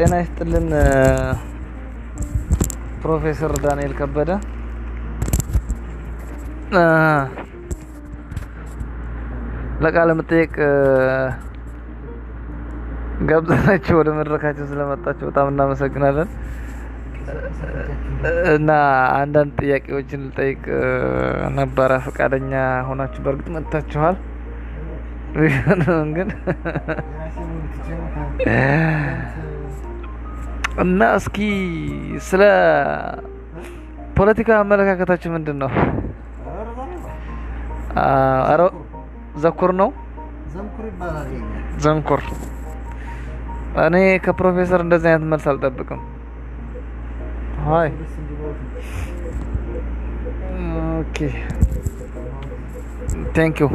ጤና ይስጥልን ፕሮፌሰር ዳንኤል ከበደ። ለቃለ መጠየቅ ጋብዘናችሁ ወደ መድረካችን ስለመጣችሁ በጣም እናመሰግናለን። እና አንዳንድ ጥያቄዎችን ልጠይቅ ነበረ ፈቃደኛ ሆናችሁ በእርግጥ መጥታችኋል ግን እና እስኪ ስለ ፖለቲካ አመለካከታችሁ ምንድን ነው? ዘኩር ነው ዘንኩር እኔ ከፕሮፌሰር እንደዚህ አይነት መልስ አልጠብቅም። ሀይ ኦኬ ቴንክ ዩ